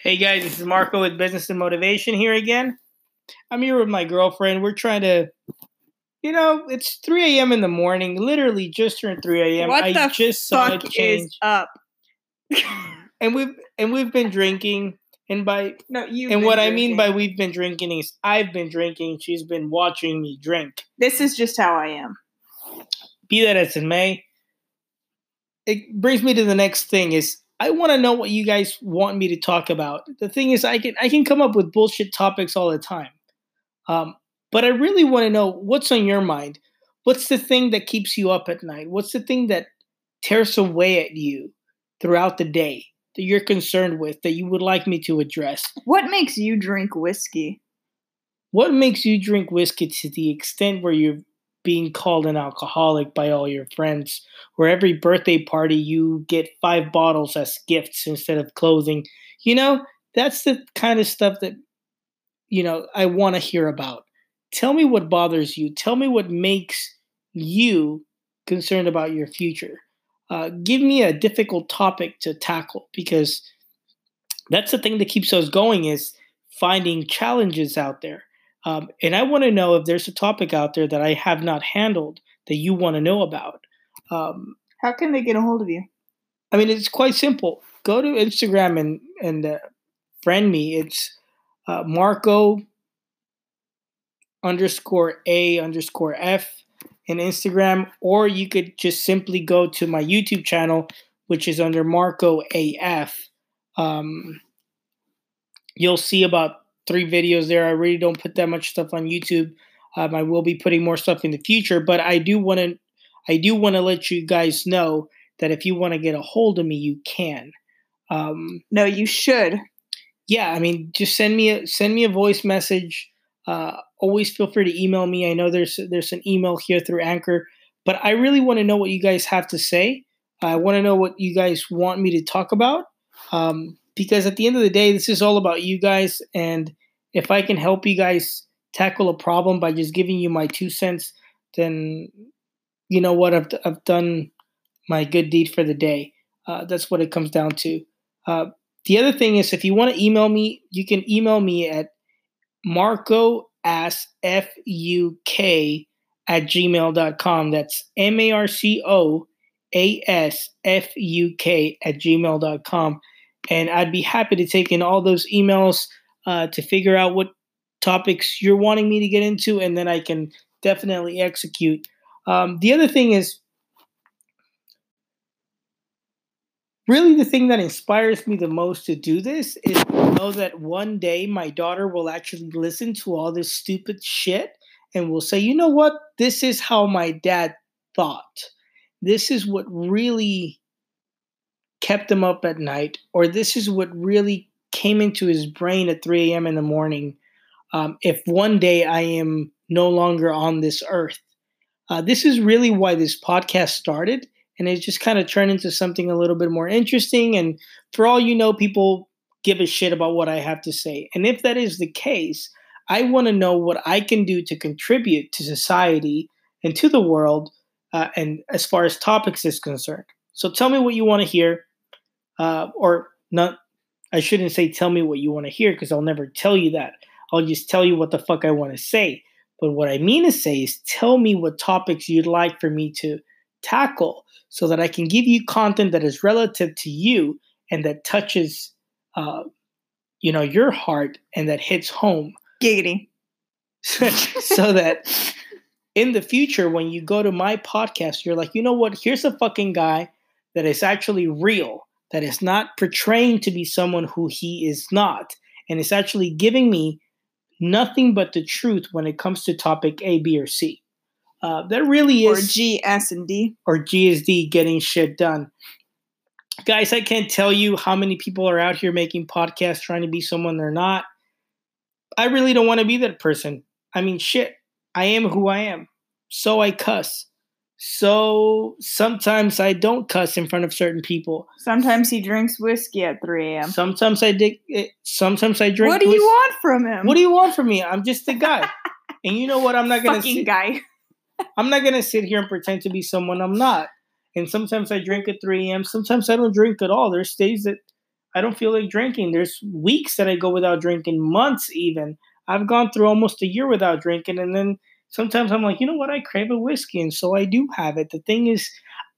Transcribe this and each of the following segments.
Hey guys, this is Marco with Business and Motivation here again. I'm here with my girlfriend. We're trying to, you know, it's 3 a.m. in the morning. Literally just turned 3 a.m. What I the just saw it fuck change, is up? and we've and we've been drinking. And by No, you. and what I mean by we've been drinking is I've been drinking. She's been watching me drink. this is just how I am. Be that as it may, it brings me to the next thing is I want to know what you guys want me to talk about. The thing is, I can I can come up with bullshit topics all the time, um, but I really want to know what's on your mind. What's the thing that keeps you up at night? What's the thing that tears away at you throughout the day that you're concerned with that you would like me to address? What makes you drink whiskey? What makes you drink whiskey to the extent where you're being called an alcoholic by all your friends, where every birthday party you get five bottles as gifts instead of clothing? You know, that's the kind of stuff that, you know, I want to hear about. Tell me what bothers you. Tell me what makes you concerned about your future. Uh, give me a difficult topic to tackle because that's the thing that keeps us going is finding challenges out there um, and I want to know if there's a topic out there that I have not handled that you want to know about. Um, How can they get a hold of you? I mean, it's quite simple. Go to Instagram and and uh, friend me. It's uh, Marco underscore a underscore f in Instagram, or you could just simply go to my YouTube channel, which is under Marco AF. Um, you'll see about three videos there. I really don't put that much stuff on YouTube. Um, I will be putting more stuff in the future, but I do want to. I do want to let you guys know that if you want to get a hold of me, you can. Um, No, you should. yeah, I mean, just send me a send me a voice message. Uh, always feel free to email me. I know there's there's an email here through Anchor, but I really want to know what you guys have to say. I want to know what you guys want me to talk about, um, because at the end of the day, this is all about you guys. And if I can help you guys tackle a problem by just giving you my two cents, then you know what I've I've done my good deed for the day. Uh, that's what it comes down to. Uh, the other thing is, if you want to email me, you can email me at marco as f-u-k at gmail.com. That's M-A-R-C-O A-S-F-U-K at gmail.com. And I'd be happy to take in all those emails uh, to figure out what topics you're wanting me to get into, and then I can definitely execute. Um, the other thing is, really the thing that inspires me the most to do this is to know that one day my daughter will actually listen to all this stupid shit and will say, you know what? This is how my dad thought. This is what really kept him up at night, or this is what really came into his brain at 3 a.m. in the morning. Um, if one day I am no longer on this earth, uh, this is really why this podcast started and it just kind of turned into something a little bit more interesting. And for all you know, people give a shit about what I have to say. And if that is the case, I want to know what I can do to contribute to society and to the world, uh, and as far as topics is concerned. So tell me what you want to hear, uh, or not. I shouldn't say tell me what you want to hear because I'll never tell you that. I'll just tell you what the fuck I want to say. But what I mean to say is tell me what topics you'd like for me to tackle so that I can give you content that is relative to you and that touches, uh, you know, your heart and that hits home. Giggity. so that in the future, when you go to my podcast, you're like, you know what? Here's a fucking guy that is actually real, that is not portraying to be someone who he is not, and is actually giving me nothing but the truth when it comes to topic A, B, or C. Uh, that really Or is G, S, and D. or G is GSD getting shit done. Guys, I can't tell you how many people are out here making podcasts trying to be someone they're not. I really don't want to be that person. I mean, shit, I am who I am. So I cuss. So sometimes I don't cuss in front of certain people. Sometimes he drinks whiskey at 3 a.m. Sometimes I dig. eh, Sometimes I drink. What do you whis- want from him? What do you want from me? I'm just a guy. and you know what? I'm not gonna. fucking sit- guy? I'm not gonna sit here and pretend to be someone I'm not. And sometimes I drink at 3 a.m. Sometimes I don't drink at all. There's days that I don't feel like drinking. There's weeks that I go without drinking, months even. I've gone through almost a year without drinking, and then sometimes I'm like, you know what? I crave a whiskey, and so I do have it. The thing is,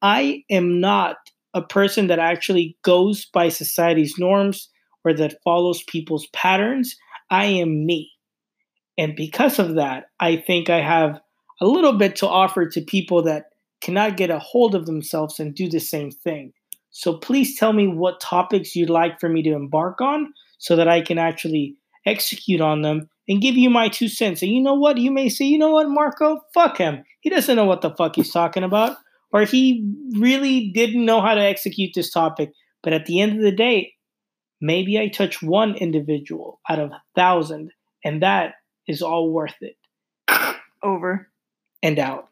I am not a person that actually goes by society's norms or that follows people's patterns. I am me. And because of that, I think I have a little bit to offer to people that cannot get a hold of themselves and do the same thing. So please tell me what topics you'd like for me to embark on so that I can actually execute on them and give you my two cents. And you know what? You may say, you know what, Marco? Fuck him. He doesn't know what the fuck he's talking about. Or he really didn't know how to execute this topic. But at the end of the day, maybe I touch one individual out of a thousand, and that is all worth it. Over. And out.